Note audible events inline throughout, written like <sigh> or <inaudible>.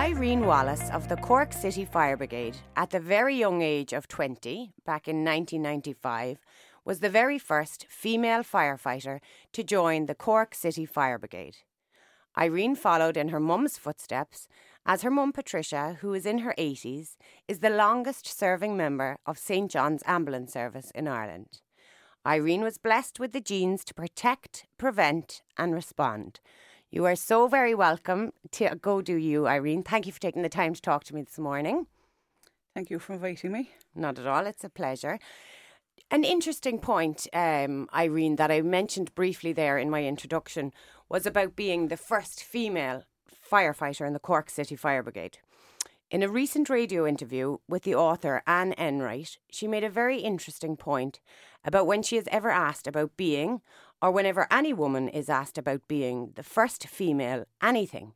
Irene Wallace of the Cork City Fire Brigade, at the very young age of 20, back in 1995, was the very first female firefighter to join the Cork City Fire Brigade. Irene followed in her mum's footsteps, as her mum Patricia, who is in her 80s, is the longest serving member of St John's Ambulance Service in Ireland. Irene was blessed with the genes to protect, prevent, and respond. You are so very welcome to Go Do You, Irene. Thank you for taking the time to talk to me this morning. Thank you for inviting me. Not at all, it's a pleasure. An interesting point, um, Irene, that I mentioned briefly there in my introduction was about being the first female firefighter in the Cork City Fire Brigade. In a recent radio interview with the author Anne Enright, she made a very interesting point about when she is ever asked about being, or whenever any woman is asked about being, the first female anything.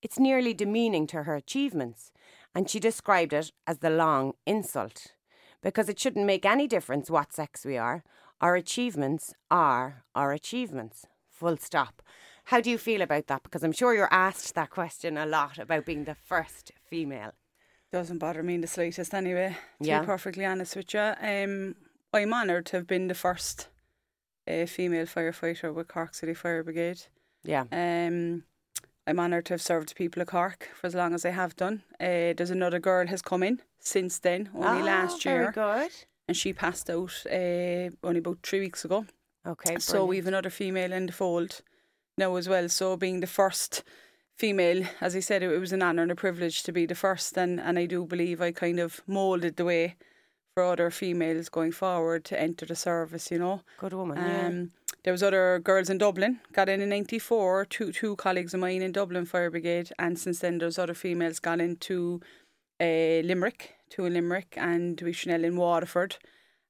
It's nearly demeaning to her achievements, and she described it as the long insult. Because it shouldn't make any difference what sex we are, our achievements are our achievements. Full stop. How do you feel about that? Because I'm sure you're asked that question a lot about being the first female. Doesn't bother me in the slightest anyway, to Yeah. be perfectly honest with you. Um, I'm honoured to have been the first uh, female firefighter with Cork City Fire Brigade. Yeah. Um, I'm honoured to have served the people of Cork for as long as I have done. Uh, there's another girl has come in since then, only Ah, last very year, good. and she passed out uh, only about three weeks ago. Okay. So brilliant. we've another female in the fold now as well. So being the first female, as I said, it, it was an honour and a privilege to be the first, and, and I do believe I kind of moulded the way for other females going forward to enter the service. You know, good woman. yeah. um, there was other girls in Dublin got in in '94. Two two colleagues of mine in Dublin Fire Brigade, and since then there's other females gone into uh, Limerick, two in Limerick, and we Chanel in Waterford.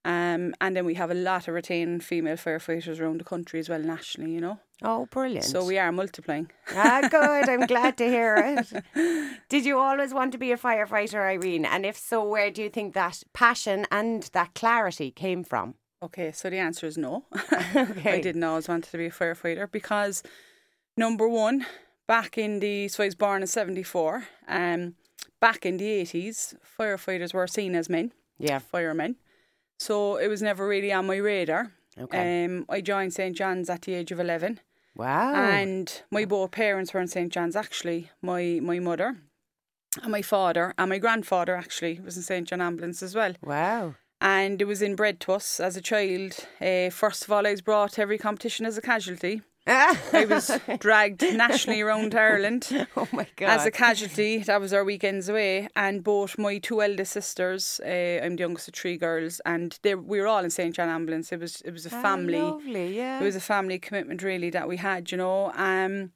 Um, and then we have a lot of retained female firefighters around the country as well, nationally, you know. Oh, brilliant. So we are multiplying. ah, good. I'm <laughs> glad to hear it. <laughs> Did you always want to be a firefighter, Irene? And if so, where do you think that passion and that clarity came from? Okay, so the answer is no. <laughs> Okay. I didn't always want to be a firefighter because, number one, back in the, so I was born in 74, um, back in the 80s, firefighters were seen as men, Yeah. firemen. So it was never really on my radar. Okay. Um, I joined St. John's at the age of 11. wow. And my both parents were in St. John's actually. My my mother and my father and my grandfather actually was in St. John Ambulance as well. wow. And it was inbred to us as a child. Uh, first of all, I was brought to every competition as a casualty. I was <laughs> dragged nationally around Ireland <laughs> oh my God. as a casualty. That was our weekends away. And both my two eldest sisters, uh, I'm the youngest of three girls, and they we were all in St. John Ambulance. It was it was a Ah, family Lovely, yeah. it was a family commitment really that we had, you know. Um,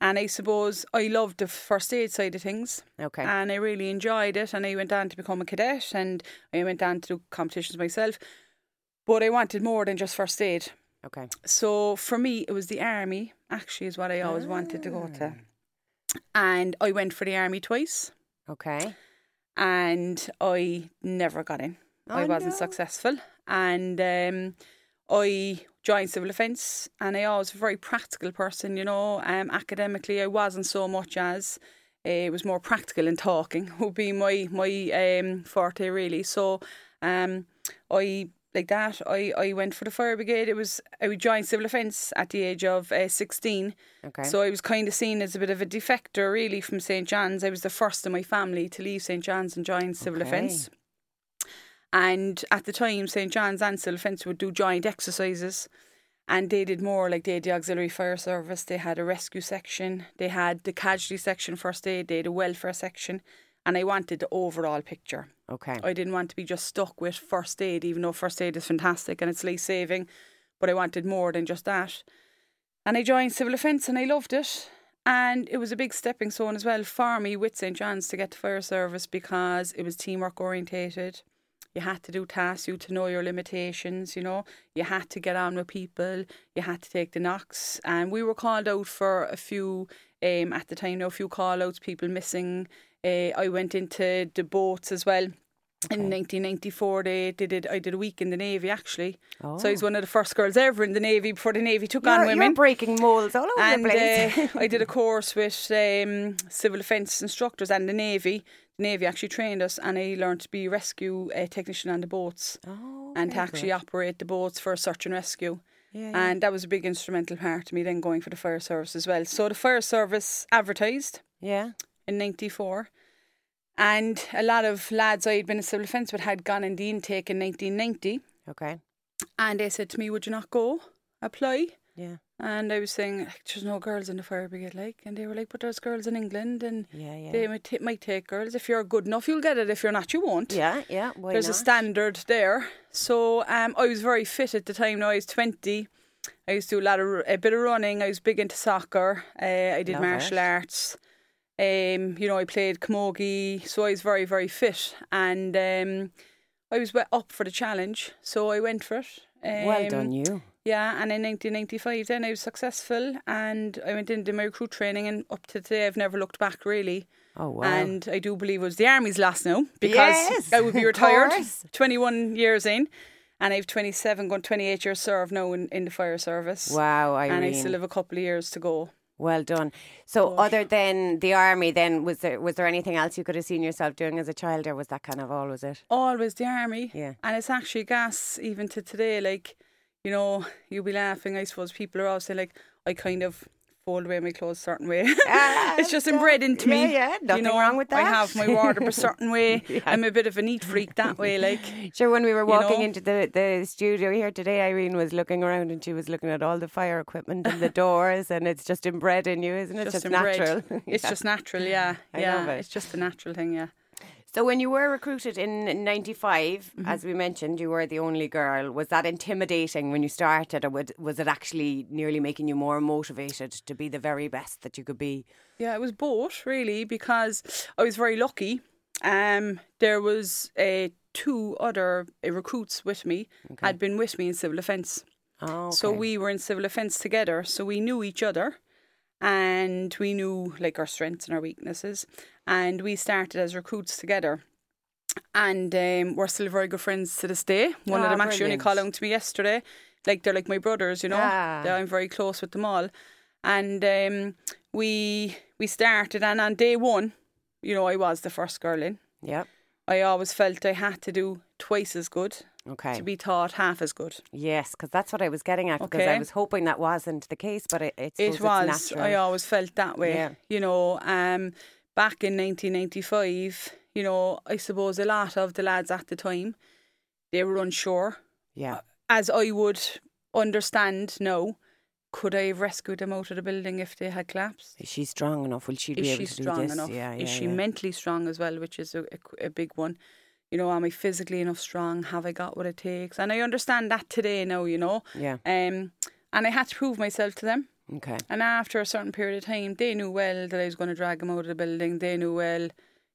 and I suppose I loved the first aid side of things, okay. and I really enjoyed it. And I went on to become a cadet, and I went on to do competitions myself. But I wanted more than just first aid. Okay. So for me, it was the army. Actually, is what I always wanted to go to. And I went for the army twice, Okay. and I never got in. I Oh, wasn't no. successful. And um, I joined civil defence, and I was a very practical person, you know. Um, academically, I wasn't so much as uh, it was more practical in talking <laughs> would be my my um, forte really. So um, I like that. I, I went for the fire brigade. It was I would join civil defence at the age of uh, sixteen. Okay. So I was kind of seen as a bit of a defector, really, from St John's. I was the first in my family to leave St John's and join civil Okay. defence. And at the time, St John's and civil defence would do joint exercises, and they did more like they had the auxiliary fire service. They had a rescue section. They had the casualty section, first aid. They had a welfare section, and I wanted the overall picture. okay. I didn't want to be just stuck with first aid, even though first aid is fantastic and it's life saving, but I wanted more than just that. And I joined civil defence and I loved it. And it was a big stepping stone as well for me with St John's to get to fire service because it was teamwork orientated. You had to do tasks, you had to know your limitations, you know. You had to get on with people, you had to take the knocks. And we were called out for a few, um, at the time, no, a few call outs, people missing. Uh, I went into the boats as well In 1994, they, did. I did a week in the navy actually. Oh. So I was one of the first girls ever in the navy before the navy took on You're, women. you're breaking molds all over and the place. uh, <laughs> I did a course with um, civil defence instructors and the navy. The navy actually trained us, and I learned to be rescue uh, technician on the boats oh, and to actually good. operate the boats for search and rescue. Yeah, yeah. And that was a big instrumental part to me then going for the fire service as well. So the fire service advertised yeah. In '94. And a lot of lads I had been in civil defence with had gone in the intake in 1990. Okay. And they said to me, Would you not go apply? Yeah. And I was saying, like, There's no girls in the fire brigade, like. And they were like, But there's girls in England and Yeah. Yeah. they might, might take girls. If you're good enough, you'll get it. If you're not, you won't. yeah. Yeah. Why There's not? a standard there. So um, I was very fit at the time. Now I was 20. I used to do a lot of a bit of running. I was big into soccer. Uh, I did Love martial it. arts. Um, you know, I played camogie, so I was very, very fit, and um, I was up for the challenge, so I went for it. Um, well done, you. Yeah, and in 1995, then I was successful, and I went into my recruit training, and up to today, I've never looked back really. Oh wow. And I do believe it was the army's last now because Yes, I would be retired 21 years in, and I've 27, going 28 years served now in, in the fire service. wow, Irene. And I still have a couple of years to go. Well done. So, other than the army, then was there was there anything else you could have seen yourself doing as a child, or was that kind of all? Was it? Always the army. Yeah. And it's actually gas even to today. Like, you know, you'll be laughing. I suppose people are always saying, like, I kind of fold away my clothes a certain way. Ah, <laughs> it's just yeah. inbred into me. Yeah, yeah, nothing you know, wrong with that. I have my wardrobe a <laughs> certain way. Yeah. I'm a bit of a neat freak that way. Like, <laughs> Sure. When we were walking know? into the the studio here today, Irene was looking around and she was looking at all the fire equipment and the doors, and it's just inbred in you, isn't it? just, Just, natural. It's just natural, yeah. I yeah, love it. it's just a natural thing, yeah. So when you were recruited in '95, Mm-hmm. as we mentioned, you were the only girl. Was that intimidating when you started, or would, was it actually nearly making you more motivated to be the very best that you could be? Yeah, it was both really because I was very lucky. Um, there was uh, two other uh, recruits with me had been with me in civil defence. Oh, So we were in civil defence together, so we knew each other and we knew like our strengths and our weaknesses. And we started as recruits together. And um, we're still very good friends to this day. One of Ah, them actually only called out to me yesterday. Like they're like my brothers, you know. Ah. I'm very close with them all. And um, we we started and on day one, you know, I was the first girl in. Yep. I always felt I had to do twice as good Okay. to be taught half as good. Yes, because that's what I was getting at. Because I was hoping that wasn't the case, but it, it, It was. I always felt that way. Yeah. You know, um, back in 1995, you know, I suppose a lot of the lads at the time, they were unsure. yeah. As I would understand now, could I have rescued them out of the building if they had collapsed? Is she strong enough? Will she Is be able she to do this? enough? Yeah, yeah, Is she yeah. mentally strong as well, which is a, a, a big one? You know, am I physically enough strong? Have I got what it takes? And I understand that today now, you know. Yeah. Um, and I had to prove myself to them. Okay. And after a certain period of time, they knew well that I was going to drag them out of the building. They knew well,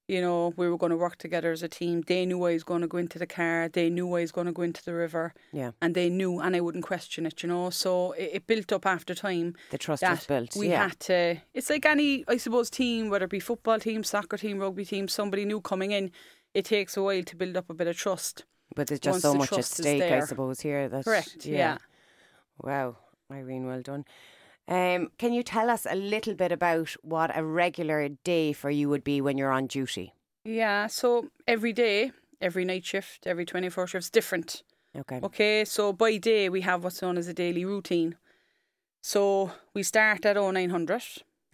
you know, we were going to work together as a team. They knew I was going to go into the car. They knew I was going to go into the river. Yeah. And they knew, and I wouldn't question it, you know. So it, it built up after time. The trust was built. We yeah. had to. It's like any, I suppose, team, whether it be football team, soccer team, rugby team, somebody new coming in. It takes a while to build up a bit of trust. but there's just once so the much at stake, I suppose, here. That's, Correct. Yeah. Wow, Irene, well done. Um, can you tell us a little bit about what a regular day for you would be when you're on duty? Yeah. So every day, every night shift, every 24 shifts, different. Okay. Okay, so by day we have what's known as a daily routine. So we start at 0900,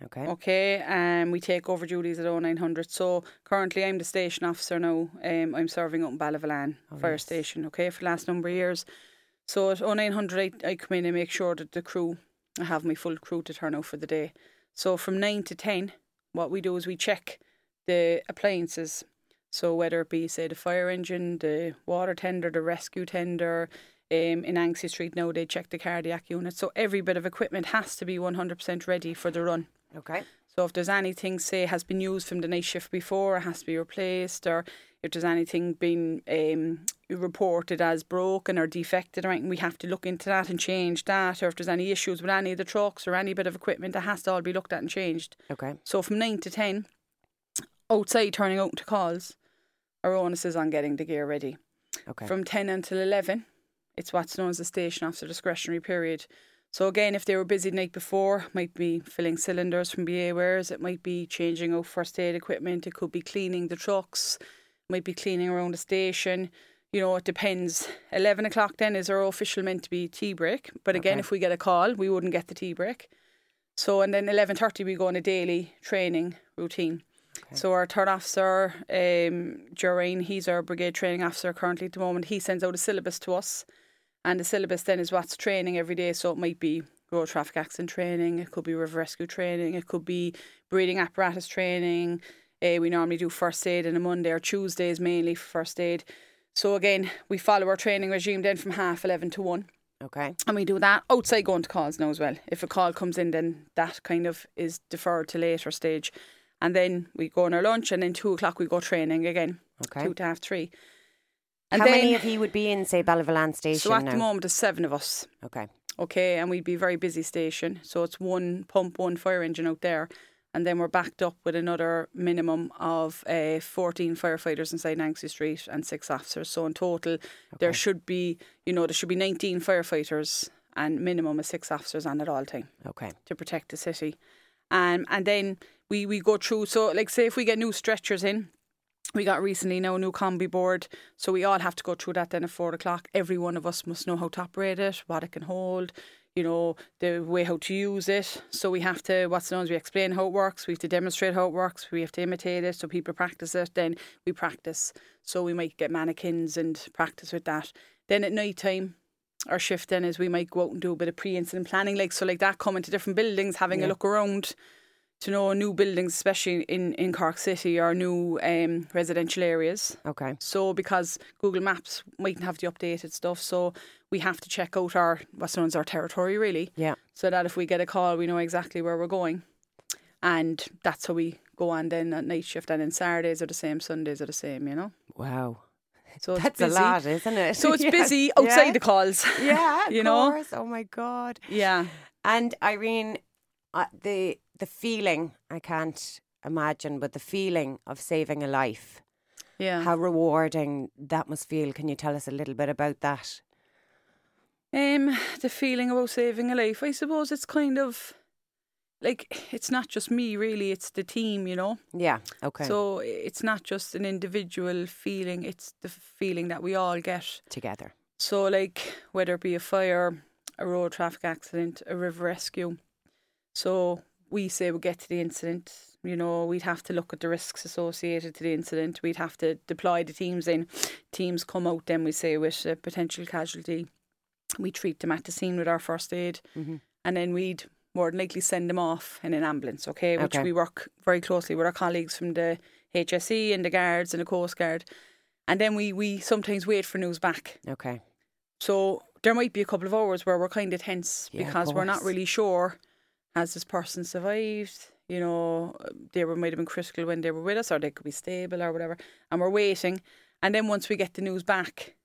Okay. okay, and we take over duties at 0900. So currently I'm the station officer now. Um, I'm serving up in Ballyvolane Fire yes. Station, okay, for the last number of years. So at 0900 I, I come in and make sure that the crew, I have my full crew to turn out for the day. So from 9 to 10, what we do is we check the appliances. So whether it be say the fire engine, the water tender, the rescue tender, um, in Anglesea Street now they check the cardiac unit. So every bit of equipment has to be one hundred percent ready for the run. Okay. So if there's anything say has been used from the night shift before, it has to be replaced, or if there's anything been um, reported as broken or defected or anything, we have to look into that and change that. Or if there's any issues with any of the trucks or any bit of equipment, it has to all be looked at and changed. Okay. So from nine to ten, outside turning out to calls. our onus is on getting the gear ready. Okay. From 10 until 11, it's what's known as the station officer discretionary period. So again, if they were busy the night before, might be filling cylinders from BA wares, it might be changing out first aid equipment, it could be cleaning the trucks, might be cleaning around the station. You know, it depends. Eleven o'clock then is our official meant to be tea break. But again, Okay. if we get a call, we wouldn't get the tea break. So and then eleven thirty we go on a daily training routine. So our third officer, um, Joreen, he's our brigade training officer currently at the moment. He sends out a syllabus to us, and the syllabus then is what's training every day. So it might be road traffic accident training, it could be river rescue training, it could be breathing apparatus training. Uh, we normally do first aid on a Monday or Tuesdays mainly for first aid. So again, we follow our training regime then from half eleven to one. Okay. And we do that outside going to calls now as well. If a call comes in, then that kind of is deferred to later stage. And then we go on our lunch, and then two o'clock we go training again, Okay. two to half three. And How then, many of you would be in, say, Ballyvolane station So at now? the moment, there's seven of us. okay. Okay, and we'd be a very busy station. So it's one pump, one fire engine out there. And then we're backed up with another minimum of uh, 14 firefighters inside Nancy Street and six officers. So in total, there should be, you know, there should be 19 firefighters and minimum of six officers on at all time Okay. to protect the city. Um, and then we, we go through, so like say if we get new stretchers in, we got recently now a new combi board, so we all have to go through that then at four o'clock. Every one of us must know how to operate it, what it can hold, you know, the way how to use it. So we have to, what's known as we explain how it works, we have to demonstrate how it works, we have to imitate it so people practice it, then we practice. So we might get mannequins and practice with that. Then at night time, our shift then is we might go out and do a bit of pre-incident planning, like so, like that, coming to different buildings, having a look around to know new buildings, especially in in Cork City or new um, residential areas. Okay. So because Google Maps mightn't have the updated stuff, so we have to check out our what's known as our territory really, Yeah. so that if we get a call, we know exactly where we're going, and that's how we go on then at night shift. And then Saturdays are the same, Sundays are the same, you know. Wow. So it's That's a lot, isn't it? So it's <laughs> busy outside yeah. the calls. Yeah, <laughs> of you know? course. Oh my god. Yeah. And Irene, uh, the the feeling I can't imagine, but the feeling of saving a life, Yeah. how rewarding that must feel. Can you tell us a little bit about that? Um, the feeling about saving a life, I suppose it's kind of like it's not just me really, it's the team, you know. Yeah. Okay. So it's not just an individual feeling, it's the feeling that we all get. together. So like whether it be a fire, a road traffic accident, a river rescue. So we say we get to the incident, you know, we'd have to look at the risks associated to the incident. We'd have to deploy the teams in. Teams come out then we say with a potential casualty. We treat them at the scene with our first aid Mhm. and then we'd more than likely send them off in an ambulance, okay? Which Okay. we work very closely with our colleagues from the HSE and the guards and the Coast Guard. And then we, we sometimes wait for news back. Okay. So there might be a couple of hours where we're kind of tense Yeah, of because we're not really sure has this person survived? You know, they were might have been critical when they were with us, or they could be stable or whatever. And we're waiting. And then once we get the news back,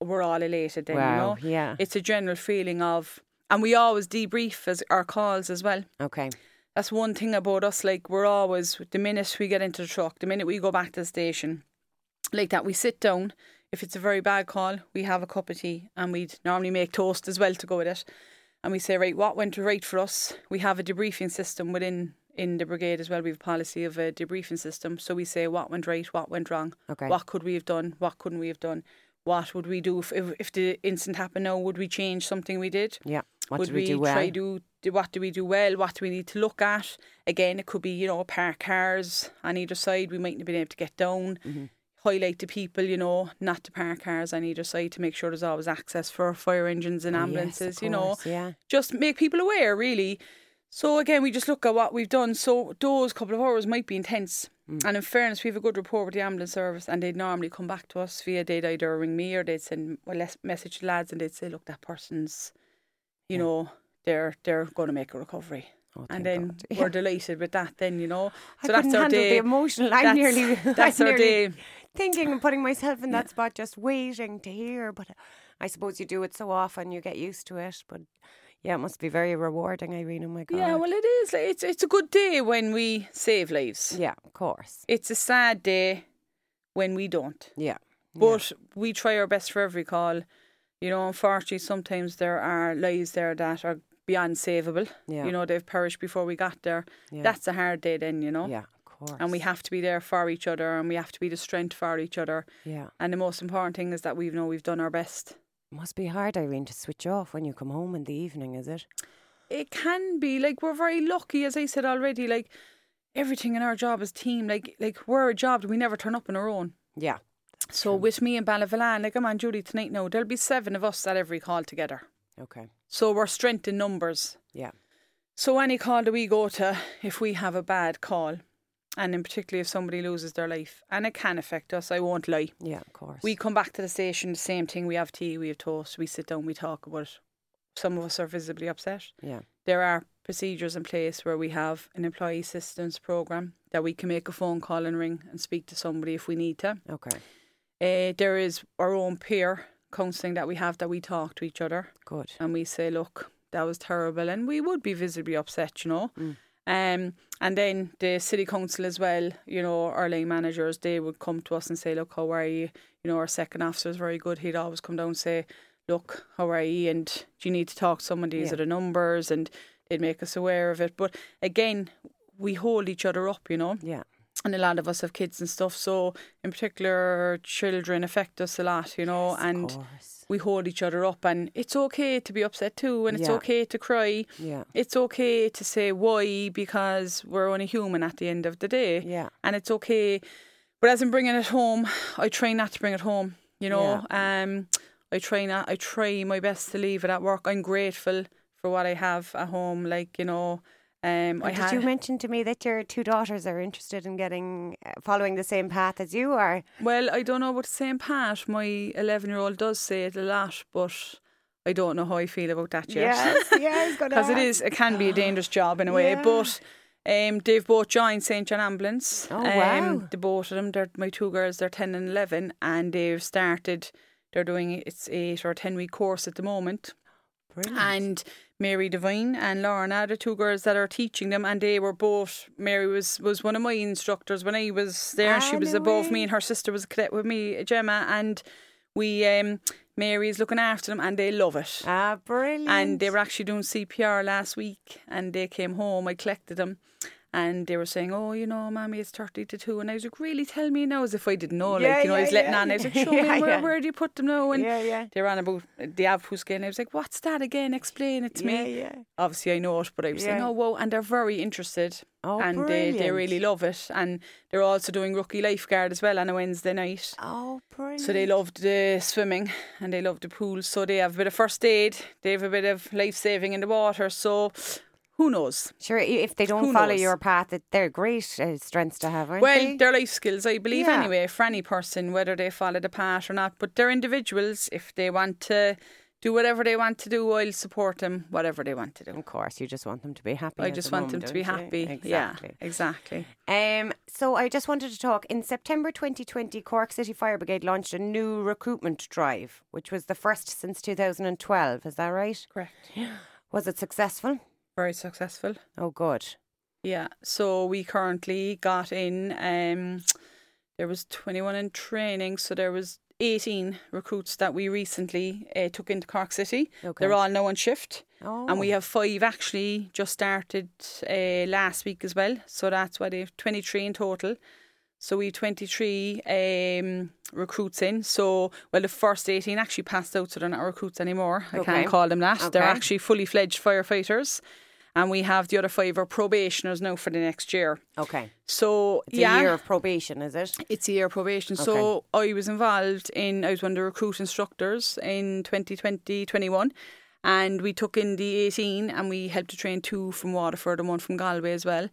we're all elated. Then wow. you know, Yeah. it's a general feeling of, and we always debrief as our calls as well. Okay. That's one thing about us. Like we're always the minute we get into the truck, the minute we go back to the station, like that, we sit down. If it's a very bad call, we have a cup of tea, and we'd normally make toast as well to go with it. And we say, right, what went right for us? We have a debriefing system within in the brigade as well. We have a policy of a debriefing system. So we say what went right, what went wrong, Okay. what could we have done, what couldn't we have done, what would we do if if, if the incident happened now? Would we change something we did? Yeah. What would did we, do well? try do do- what do we do well? What do we need to look at? Again, it could be you know park cars on either side. We mightn't have been able to get down. Mm-hmm. Highlight to people, you know, not to park cars on either side to make sure there's always access for fire engines and Oh, yes, ambulances. of you know, Yeah. just make people aware really. So again, we just look at what we've done. So those couple of hours might be intense. Mm. And in fairness, we have a good rapport with the ambulance service, and they'd normally come back to us via they'd either ring me or they'd send a message to lads, and they'd say, "Look, that person's, you Yeah. know, they're they're going to make a recovery." Oh, and then we're delighted with that. Then you know, I so that's our day. the emotional. I'm That's- nearly. <laughs> that's I'm our nearly day. Thinking and putting myself in that spot, just waiting to hear. But I suppose you do it so often, you get used to it. But yeah, it must be very rewarding, Irene. Oh my God. Yeah, well, it is. It's it's a good day when we save lives. yeah, of course. It's a sad day when we don't. Yeah. But we try our best for every call. You know, unfortunately, sometimes there are lives there that are beyond savable. Yeah. You know, they've perished before we got there. Yeah. That's a hard day then, you know. Yeah, course. And we have to be there for each other and we have to be the strength for each other. Yeah. And the most important thing is that we know we've done our best. Must be hard, Irene, to switch off when you come home in the evening, is it? It can be like we're very lucky, as I said already. Like everything in our job is team. Like like we're a job that we never turn up on our own. Yeah. So with me and Ballyvolane, like I'm on duty tonight now, there'll be seven of us at every call together. Okay. So we're strength in numbers. Yeah. So any call that we go to, if we have a bad call, and in particular if somebody loses their life, and it can affect us, I won't lie. Yeah, of course. We come back to the station, the same thing. We have tea, we have toast, we sit down, we talk about it. Some of us are visibly upset. yeah. There are procedures in place where we have an employee assistance program that we can make a phone call and ring and speak to somebody if we need to. Okay. Uh, there is our own peer counselling that we have that we talk to each other Good. and we say, look, that was terrible, and we would be visibly upset, you know. Mm. Um, and then the city council as well, you know, our line managers, they would come to us and say, look, how are you? You know, our second officer is very good. He'd always come down and say, look, how are you? And do you need to talk to someone? These Yeah. are the numbers, and they'd make us aware of it. But again, we hold each other up, you know Yeah. And a lot of us have kids and stuff. So, in particular, children affect us a lot, you know, and course. we hold each other up. And it's okay to be upset too, and it's Yeah. okay to cry. Yeah. It's okay to say why because we're only human at the end of the day, Yeah. and it's okay. But as I'm bringing it home, I try not to bring it home. You know, um, I try not. I try my best to leave it at work. I'm grateful for what I have at home. Like you know, um, I did had. you mention to me that your two daughters are interested in getting uh, following the same path as you are? Well, I don't know about the same path. My 11 year old does say it a lot, but I don't know how I feel about that yet. yes, <laughs> Because it is, it can be a dangerous job in a way. Yeah. But um, they've both joined St. John Ambulance. Oh, um, wow. The both of them, they're my two girls, they're 10 and 11, and they've started, they're doing it's eight or 10 week course at the moment. Brilliant. And Mary Devine and Lorna, the two girls that are teaching them, and they were both. Mary was was one of my instructors when I was there. Ah, she was above me, and her sister was a cadet with me, Gemma, and we. um Mary is looking after them, and they love it. ah, brilliant. And they were actually doing CPR last week, and they came home. I collected them, and they were saying, "Oh, you know, mommy, it's thirty to two. And I was like, "Really? Tell me now?" As if I didn't know. Yeah, like you know, I was letting yeah. on. I was like, <laughs> "Show me where, yeah. where do you put them now?" And yeah, yeah. they ran about the AVPU scale. And I was like, "What's that again? Explain it to yeah, me." yeah. Obviously, I know it, but I was saying, "Oh, whoa!" And they're very interested, Oh, and brilliant. they they really love it. And they're also doing rookie lifeguard as well on a Wednesday night. Oh, brilliant. So they loved the swimming and they loved the pool. So they have a bit of first aid. They have a bit of life saving in the water. So who knows? Sure, if they don't Who follow knows? your path, they're great uh, strengths to have, aren't Well, they? they're life skills, I believe, Yeah. anyway, for any person, whether they follow the path or not. But they're individuals. If they want to do whatever they want to do, I'll support them, whatever they want to do. Of course, you just want them to be happy. I just the want them to be you? happy. Exactly. Yeah, exactly. Um, so I just wanted to talk. In September 2020, Cork City Fire Brigade launched a new recruitment drive, which was the first since 2012. Is that right? Correct. Yeah. Was it successful? Very successful. Oh, good. Yeah. So we currently got in um there was 21 in training, so there was 18 recruits that we recently uh, took into Cork City. Okay. They're all now on shift. Oh, And we have five actually just started uh, last week as well. So that's why they've 23 in total. So we have 23 um, recruits in. So, well, the first 18 actually passed out, so they're not recruits anymore. I Okay. can't call them that. They're actually fully fledged firefighters. And we have the other five are probationers now for the next year. okay. So, It's yeah. a year of probation, is it? It's a year of probation. So I was involved in, I was one of the recruit instructors in 2020 21. And we took in the 18 and we helped to train two from Waterford and one from Galway as well.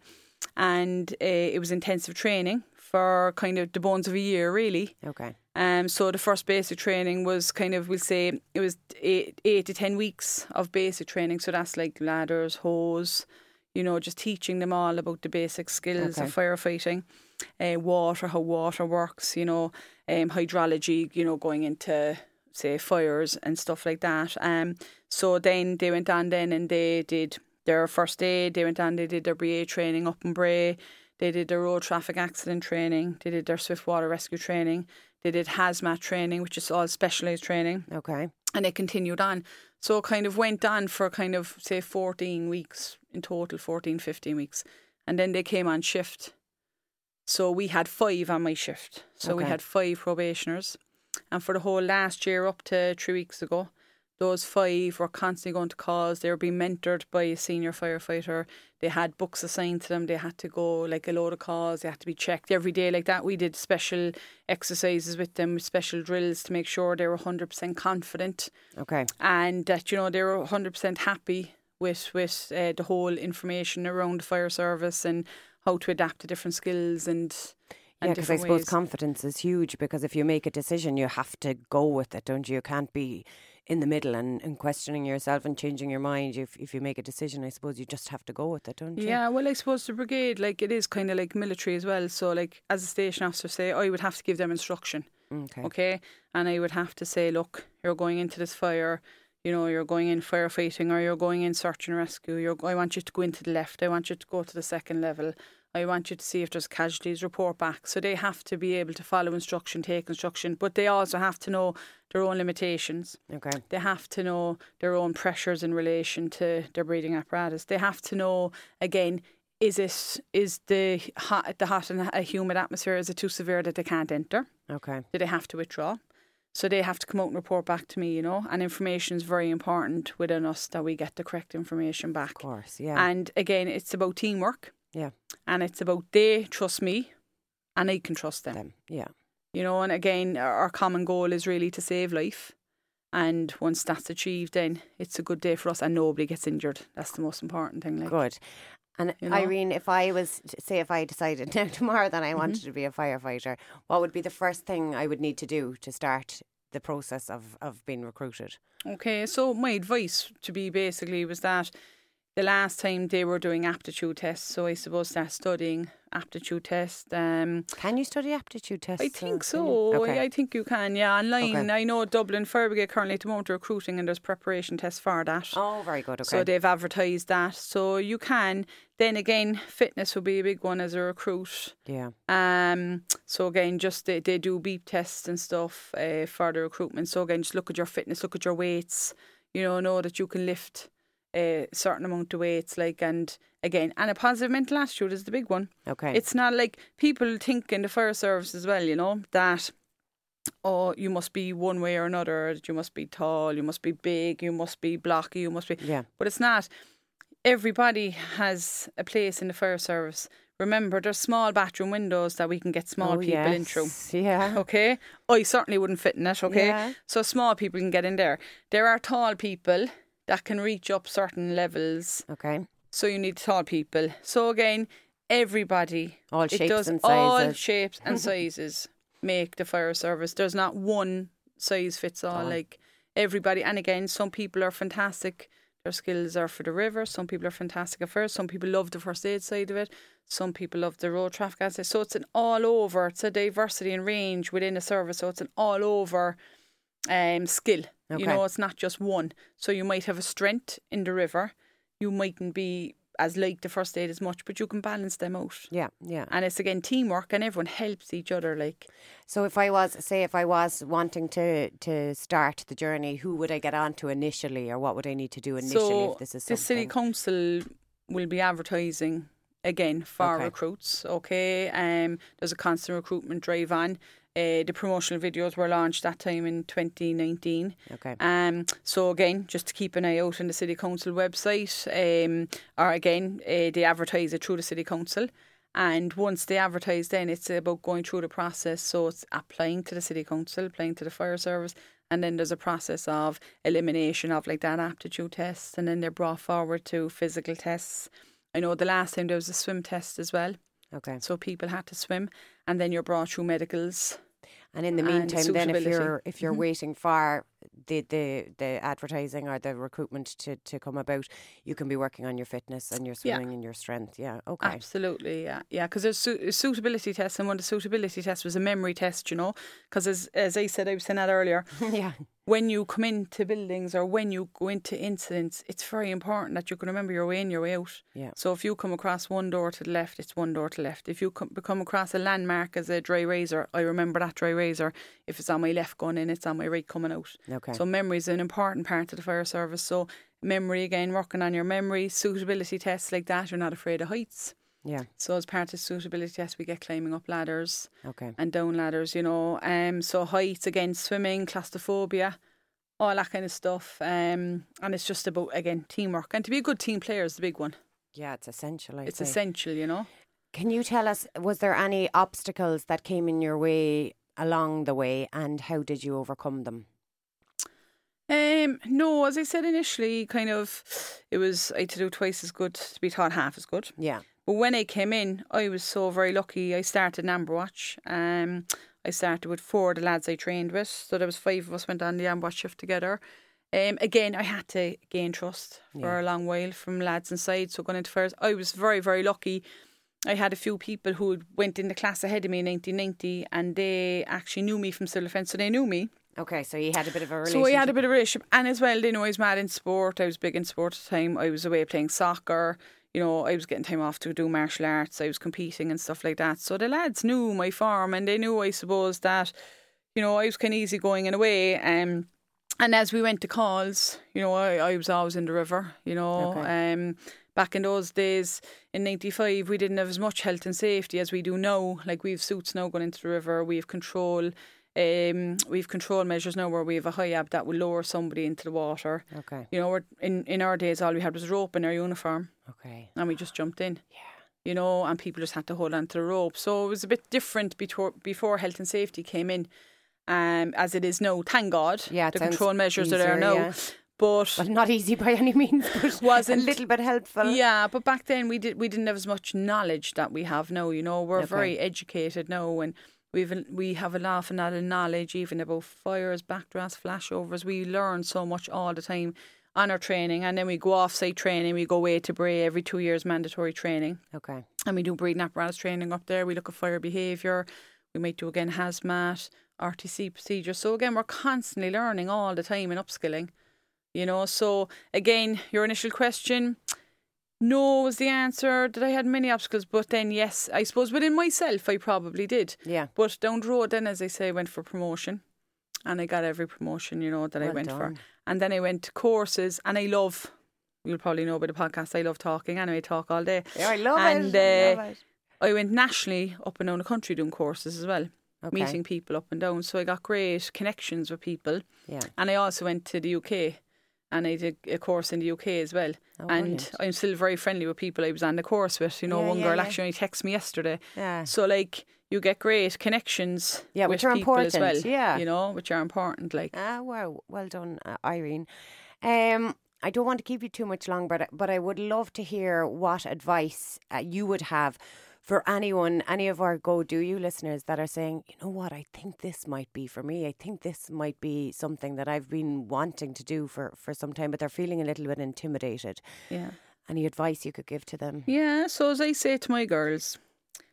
And uh, it was intensive training for kind of the bones of a year, really. Okay. Um, so the first basic training was kind of, we'll say, it was eight, eight to 10 weeks of basic training. So that's like ladders, hose, you know, just teaching them all about the basic skills of firefighting, uh, water, how water works, you know, um, hydrology, you know, going into, say, fires and stuff like that. Um, so then they went on then and they did their first aid, they went on, they did their BA training up in Bray. They did their road traffic accident training. They did their swift water rescue training. They did hazmat training, which is all specialised training. Okay. And they continued on. So it kind of went on for kind of, say, 14 weeks in total, 14, 15 weeks. And then they came on shift. So we had five on my shift. So we had five probationers. And for the whole last year, up to three weeks ago, those five were constantly going to calls. They were being mentored by a senior firefighter. They had books assigned to them. They had to go like a load of calls. They had to be checked every day like that. We did special exercises with them, special drills to make sure they were 100% confident Okay. and that, you know, they were 100% happy with, with uh, the whole information around the fire service and how to adapt to different skills and, Yeah, because I suppose ways. confidence is huge because if you make a decision, you have to go with it, don't you? You can't be in the middle and, and questioning yourself and changing your mind. If, if you make a decision, I suppose you just have to go with it, don't you? Yeah, well, I suppose the brigade, like, it is kind of like military as well. So, like, as a station officer, say, I would have to give them instruction, Okay. okay? And I would have to say, look, you're going into this fire, you know, you're going in firefighting or you're going in search and rescue. You're, I want you to go into the left. I want you to go to the second level. I want you to see if there's casualties, report back. So they have to be able to follow instruction, take instruction, but they also have to know their own limitations. Okay. They have to know their own pressures in relation to their breathing apparatus. They have to know again. Is it is the hot the hot and humid atmosphere is it too severe that they can't enter? Okay. Do they have to withdraw? So they have to come out and report back to me, you know. And information is very important within us that we get the correct information back. Of course. Yeah. And again, it's about teamwork, yeah. and it's about they trust me, and I can trust them. Them. Yeah. You know, and again, our common goal is really to save life. And once that's achieved, then it's a good day for us, and nobody gets injured. That's the most important thing. Like, Good. And You know? Irene, if I was, say, if I decided now <laughs> tomorrow that Mm-hmm. I wanted to be a firefighter, what would be the first thing I would need to do to start the process of, of being recruited? Okay, so my advice to be basically was that the last time they were doing aptitude tests, so I suppose they're studying aptitude test. Um, Can you study aptitude tests? I think so. Okay. I think you can. Yeah, online. Okay. I know Dublin Fire Brigade currently at the moment recruiting, and there's preparation tests for that. oh, very good. Okay. So they've advertised that. So you can. Then again, fitness will be a big one as a recruit. yeah. Um. So again, just they, they do beep tests and stuff uh, for the recruitment. So again, just look at your fitness, look at your weights. You know, know that you can lift a certain amount of weights. Like and again, and a positive mental attitude is the big one. Okay. It's not like people think in the fire service as well. You know that. Oh, you must be one way or another. You must be tall. You must be big. You must be blocky. You must be. yeah. But it's not. Everybody has a place in the fire service. Remember, there's small bathroom windows that we can get small oh, people in through. yes. Yeah. Okay, I certainly wouldn't fit in it. Okay, Yeah. so small people can get in there. There are tall people that can reach up certain levels, Okay. so you need tall people. So again, everybody, All it shapes does and all shapes and <laughs> sizes make the fire service. There's not one size fits all. Oh. Like everybody, and again, some people are fantastic. Their skills are for the river. Some people are fantastic at first. Some people love the first aid side of it. Some people love the road traffic aspect. So it's an all over. It's a diversity and range within a service. So it's an all over um, skill. Okay. You know, it's not just one. So you might have a strength in the river. You mightn't be as like the first aid as much, but you can balance them out. Yeah. Yeah. And it's again teamwork, and everyone helps each other. Like So if I was, say, if I was wanting to to start the journey, who would I get on to initially, or what would I need to do initially so, if this is so the city council will be advertising again for Okay. recruits. Okay, um, there's a constant recruitment drive on. Uh, the promotional videos were launched that time in 2019. Okay. Um, so again, just to keep an eye out on the city council website, um, or again, uh, they advertise it through the city council. And once they advertise, then it's about going through the process. So it's applying to the city council, applying to the fire service, and then there's a process of elimination of like that aptitude test, and then they're brought forward to physical tests. I know the last time there was a swim test as well, Okay. so people had to swim, and then you're brought through medicals. And in the meantime, then if you're if you're Mhm. waiting for the, the, the advertising or the recruitment to, to come about, you can be working on your fitness and your Yeah. swimming and your strength. Yeah. Okay. Absolutely, yeah, yeah. Because there's su- a suitability tests, and one of the suitability tests was a memory test. You know, because as as I said, I was saying that earlier. <laughs> yeah. when you come into buildings or when you go into incidents, it's very important that you can remember your way in, your way out. Yeah. So if you come across one door to the left, it's one door to the left. If you come, come across a landmark as a dry razor, I remember that dry razor. If it's on my left going in, it's on my right coming out. Okay. So memory is an important part of the fire service. So memory again, working on your memory, suitability tests like that. You're not afraid of heights. yeah. So as part of suitability tests, we get climbing up ladders Okay. and down ladders, you know. Um, so heights again, swimming, claustrophobia, all that kind of stuff. Um, and it's just about again teamwork and to be a good team player is the big one. Yeah, it's essential. I'd it's essential, you know. Can you tell us, was there any obstacles that came in your way along the way and how did you overcome them? Um, no, as I said initially, kind of, it was I had to do twice as good to be taught half as good. Yeah. But when I came in, I was so very lucky. I started in Amber Watch. Um, I started with four of the lads I trained with. So there was five of us went on the Amber Watch shift together. Um, again, I had to gain trust for Yeah. a long while from lads inside. So going into first, I was very, very lucky. I had a few people who went in the class ahead of me in 1990 and they actually knew me from civil defence. So they knew me. Okay, so he had a bit of a relationship. So we had a bit of a relationship, and as well, they know I was mad in sport. I was big in sport at the time. I was away playing soccer. You know, I was getting time off to do martial arts. I was competing and stuff like that. So the lads knew my form, and they knew, I suppose, that you know I was kind of easy going in a way. Um, and as we went to calls, you know, I, I was always in the river. You know, Okay. um, back in those days in '95, we didn't have as much health and safety as we do now. Like we have suits now going into the river. We have control. Um, we've control measures now where we have a Hiab that will lower somebody into the water. Okay. You know, we're, in in our days, all we had was rope in our uniform, Okay. and we just jumped in. Yeah. You know, and people just had to hold on to the rope. So it was a bit different before before health and safety came in, um, as it is now. Thank God, Yeah, the control measures are there now. yeah. But Well, not easy by any means, but <laughs> Wasn't- a little bit helpful. Yeah, but back then we did we didn't have as much knowledge that we have now. You know, we're Okay. very educated now, and we've a- we have a lot of lot of knowledge even about fires, backdrafts, flashovers. We learn so much all the time on our training, and then we go off site training. We go away to Bray every two years, mandatory training, Okay. and we do breathing apparatus training up there. We look at fire behaviour. We might do again hazmat, RTC procedures. So again, we're constantly learning all the time and upskilling. You know, so again, your initial question, no was the answer. That I had many obstacles, but then yes, I suppose within myself, I probably did. Yeah. But down the road, then as I say, I went for promotion, and I got every promotion you know that I Well went for, and then I went to courses, and I love. You'll probably know by the podcast. I love talking. Anyway, talk all day. Yeah, I love And, it. I uh, love it. I went nationally up and down the country doing courses as well, Okay. meeting people up and down. So I got great connections with people. Yeah. And I also went to the UK and I did a course in the UK as well. Oh, and brilliant. I'm still very friendly with people I was on the course with. You know, Yeah, one yeah, girl yeah. actually only texted me yesterday. Yeah. So, like, you get great connections Yeah, with which are people as well. yeah. You know, which are important. Like, Ah, wow. Well done, uh, Irene. Um, I don't want to keep you too much long, but but I would love to hear what advice uh, you would have for anyone, any of our Go Do You listeners that are saying, you know what, I think this might be for me. I think this might be something that I've been wanting to do for, for some time, but they're feeling a little bit intimidated. yeah. Any advice you could give to them? Yeah, so as I say to my girls,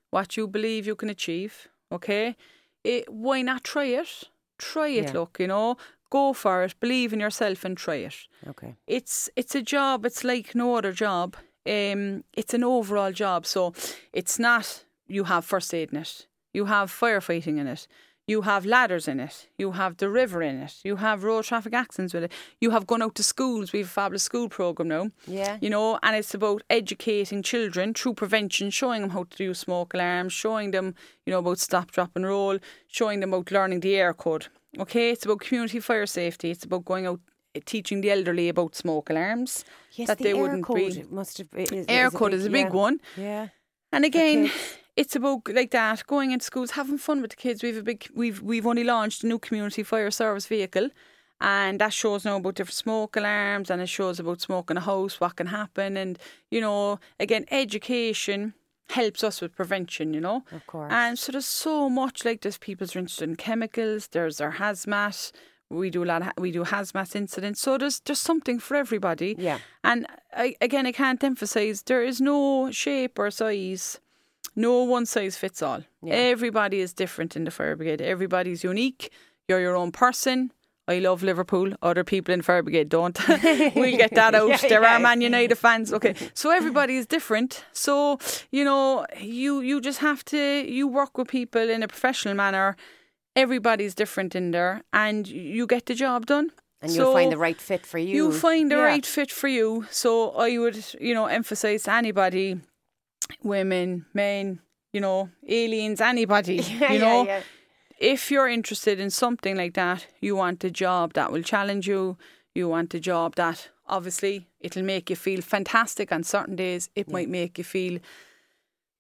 what you believe you can achieve, okay? It, why not try it? Try it, Yeah. look, you know? Go for it, believe in yourself and try it. Okay. It's it's a job, it's like no other job. Um it's an overall job. So it's not you have first aid in it. You have firefighting in it. You have ladders in it. You have the river in it. You have road traffic accidents with it. You have gone out to schools. We have a fabulous school program now. Yeah. You know, and it's about educating children through prevention, showing them how to do smoke alarms, showing them, you know, about stop, drop, and roll, showing them about learning the air code. Okay, it's about community fire safety. It's about going out teaching the elderly about smoke alarms. Yes, that the they air wouldn't code be. must have is, Air code is a big yeah. one. Yeah. And again, <sighs> it's about like that going into schools, having fun with the kids. We've a big, we've we've only launched a new community fire service vehicle, and that shows now about different smoke alarms, and it shows about smoke in a house, what can happen, and you know, again, education helps us with prevention. You know, Of course. and so there's so much like this. People's interested in chemicals. There's our hazmat. We do a lot. Of, we do hazmat incidents. So there's there's something for everybody. Yeah. And I, again, I can't emphasize there is no shape or size, no one size fits all. Yeah. Everybody is different in the fire brigade. Everybody's unique. You're your own person. I love Liverpool. Other people in fire brigade don't. <laughs> we'll get that <laughs> out. Yeah, there yeah. are Man United fans. Okay, <laughs> so everybody is different. So you know, you you just have to you work with people in a professional manner. Everybody's different in there, and you get the job done. And you'll find the right fit for you. you find the Yeah. right fit for you. So I would, you know, emphasize anybody, women, men, you know, aliens, anybody, <laughs> Yeah, you know, yeah. if you're interested in something like that, you want a job that will challenge you. You want a job that obviously it'll make you feel fantastic on certain days. It might make you feel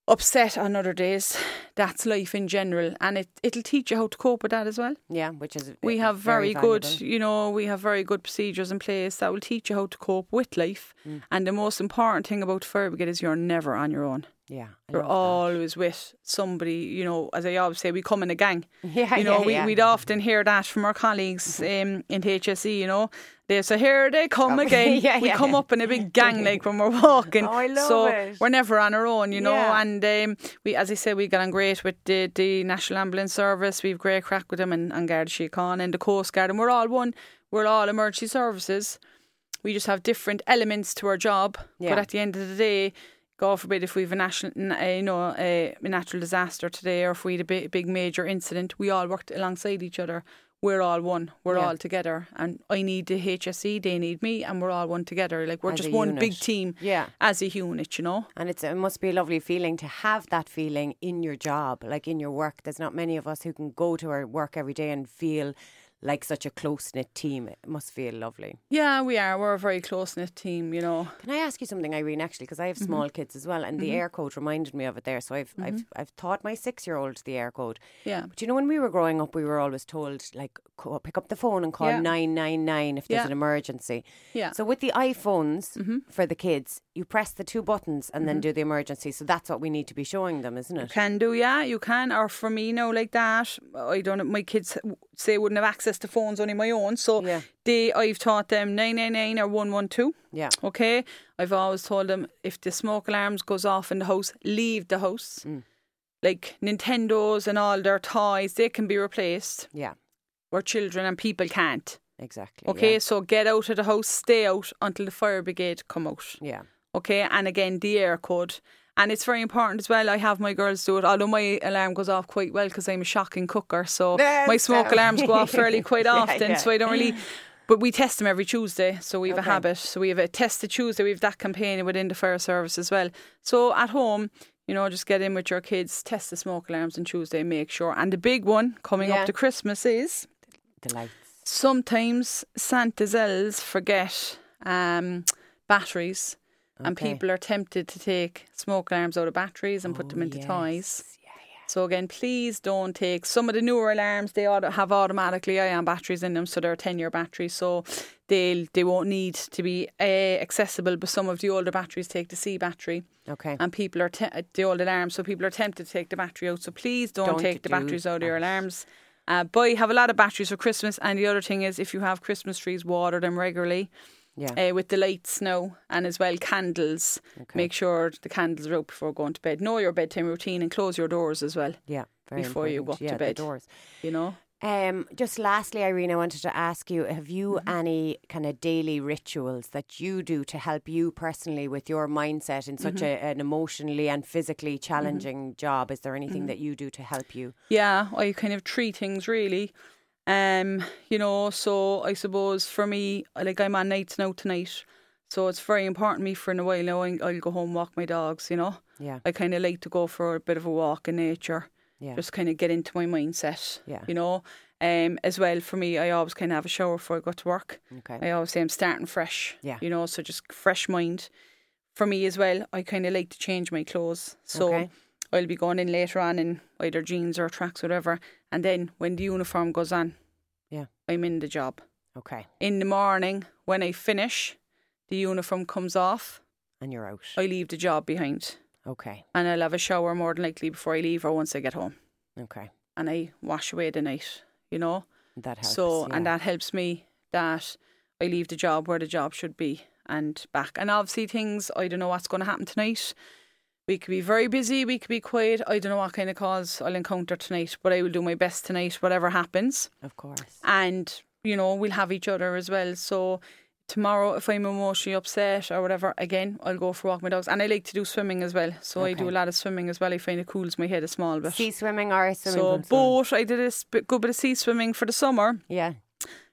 upset on other days. That's life in general, and it it'll teach you how to cope with that as well. Yeah, which is We have very, good, you know, we have very good procedures in place that will teach you how to cope with life. Mm. And the most important thing about brigade is you're never on your own. Yeah, You're love that. always with somebody, you know, as I always say, we come in a gang. <laughs> Yeah, You know, yeah, we, yeah. we'd often hear that from our colleagues um, in HSE, you know. They say, here they come <laughs> again. Yeah, we yeah. come up in a big gang <laughs> like when we're walking. Oh, I love so it. we're never on our own, you know. And um, we, as I said, we get on great with the, the National Ambulance Service. We've great crack with them and, and Garda Síochána and the Coast Guard. And we're all one. We're all emergency services. We just have different elements to our job. But at the end of the day, God forbid if we have a national, uh, you know, a, a natural disaster today, or if we had a big, big major incident, we all worked alongside each other. We're all one. We're Yeah. all together, and I need the HSE, they need me, and we're all one together. Like we're As just one unit. big team Yeah. as a unit, you know. And it's, it must be a lovely feeling to have that feeling in your job, like in your work. There's not many of us who can go to our work every day and feel like such a close knit team. It must feel lovely. Yeah, we are. We're a very close knit team, you know. Can I ask you something, Irene? Actually, because I have Mm-hmm. small kids as well, and the air code reminded me of it there. So I've I've I've taught my six year old the air code. Yeah. But you know, when we were growing up, we were always told like pick up the phone and call nine nine nine if there's Yeah. an emergency. Yeah. So with the iPhones Mm-hmm. for the kids, you press the two buttons and then do the emergency. So that's what we need to be showing them, isn't it? Can do, yeah, you can. Or for me now, like that, I don't. My kids say wouldn't have access to phones only my own, so Yeah. they I've taught them nine nine nine or one one two. Yeah. Okay, I've always told them if the smoke alarms goes off in the house, leave the house. Mm. Like Nintendos and all their toys, they can be replaced. Yeah. Where children and people can't. Exactly. Okay, Yeah. so get out of the house, stay out until the fire brigade come out. yeah. Okay, and again the air code. And it's very important as well. I have my girls do it, although my alarm goes off quite well because I'm a shocking cooker. So <laughs> That's my smoke so- alarms go off fairly <laughs> quite Yeah, often. yeah. So I don't really. <laughs> But we test them every Tuesday, so we have Okay. a habit. So we have a test the Tuesday. We have that campaign within the fire service as well. So at home, you know, just get in with your kids, test the smoke alarms on Tuesday, make sure. And the big one coming Yeah. up to Christmas is The lights. sometimes Santa's elves forget um, batteries, and people are tempted to take smoke alarms out of batteries and put Oh, them into yes. toys. Yeah, yeah. So again, please don't take some of the newer alarms. They ought to have automatically ion batteries in them, so they're ten year batteries. So they'll they won't need to be uh, accessible. But some of the older batteries take the C battery, Okay. and people are te- the old alarms. So people are tempted to take the battery out. So please don't, Don't take the do batteries out of your that. alarms. Uh, buy have a lot of batteries for Christmas, and the other thing is if you have Christmas trees, water them regularly yeah. uh, with the lights now, and as well candles. Okay. Make sure the candles are out before going to bed. Know your bedtime routine and close your doors as well. yeah. Very before you go important. up to yeah, bed. Doors. You know. Um, just lastly, Irene, I wanted to ask you: Have you Mm-hmm. any kind of daily rituals that you do to help you personally with your mindset in such Mm-hmm. a, an emotionally and physically challenging job? Is there anything Mm-hmm. that you do to help you? Yeah, I kind of treat things really. Um, you know, so I suppose for me, like I'm on nights now tonight, so it's very important to me for in a while now. I'll go home walk my dogs. You know, Yeah, I kind of like to go for a bit of a walk in nature. yeah, just kind of get into my mindset. Yeah. You know, um, as well for me, I always kind of have a shower before I go to work. okay, I always say I'm starting fresh. Yeah. You know, so just fresh mind. For me as well, I kind of like to change my clothes. So Okay. I'll be going in later on in either jeans or tracks, whatever. And then when the uniform goes on, Yeah. I'm in the job. okay, In the morning, when I finish, the uniform comes off. and you're out. I leave the job behind, Okay, and I'll have a shower more than likely before I leave or once I get home, okay, and I wash away the night. You know. That helps. so yeah. and that helps me that I leave the job where the job should be and back. And obviously things I don't know what's going to happen tonight. We could be very busy, we could be quiet. I don't know what kind of calls I'll encounter tonight, but I will do my best tonight, whatever happens. of course. And, you know, we'll have each other as well. So tomorrow if I'm emotionally upset or whatever, again, I'll go for a walk with my dogs. And I like to do swimming as well. So I do a lot of swimming as well. I find it cools my head a small bit. Sea swimming or swimming so swimming? I did a sp- good bit of sea swimming for the summer. Yeah.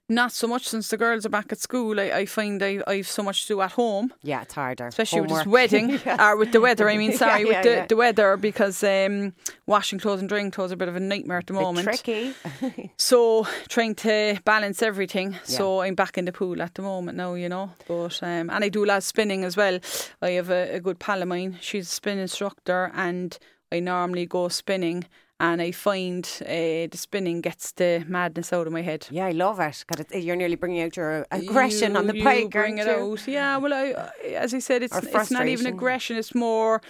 Not so much since the girls are back at school. I, I find I, I've so much to do at home, Yeah, it's harder. especially with this wedding <laughs> or with the weather. I mean, <laughs> sorry, yeah, with the, yeah. the weather because um, washing clothes and drying clothes are a bit of a nightmare at the moment. tricky. <laughs> So trying to balance everything. So I'm back in the pool at the moment now, you know. But um, and I do a lot of spinning as well. I have a, a good pal of mine. She's a spin instructor, and I normally go spinning. And I find uh, the spinning gets the madness out of my head. yeah, I love it. 'cause it's- you're nearly bringing out your aggression You- on the you bike. bring it out. Yeah, well, I, I- as I said, it's it's not even aggression. It's more,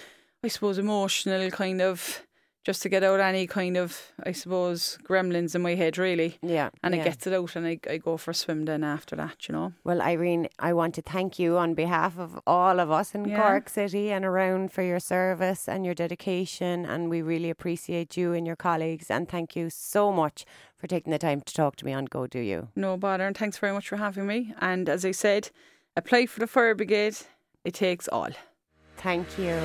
I suppose, emotional kind of, just to get out any kind of, I suppose, gremlins in my head, really. Yeah. And yeah. it gets it out, and I, I go for a swim then after that, you know. Well, Irene, I want to thank you on behalf of all of us in Yeah. Cork City and around for your service and your dedication. And we really appreciate you and your colleagues. And thank you so much for taking the time to talk to me on Go Do You. No bother, and thanks very much for having me. And as I said, apply for the fire brigade. It takes all. Thank you.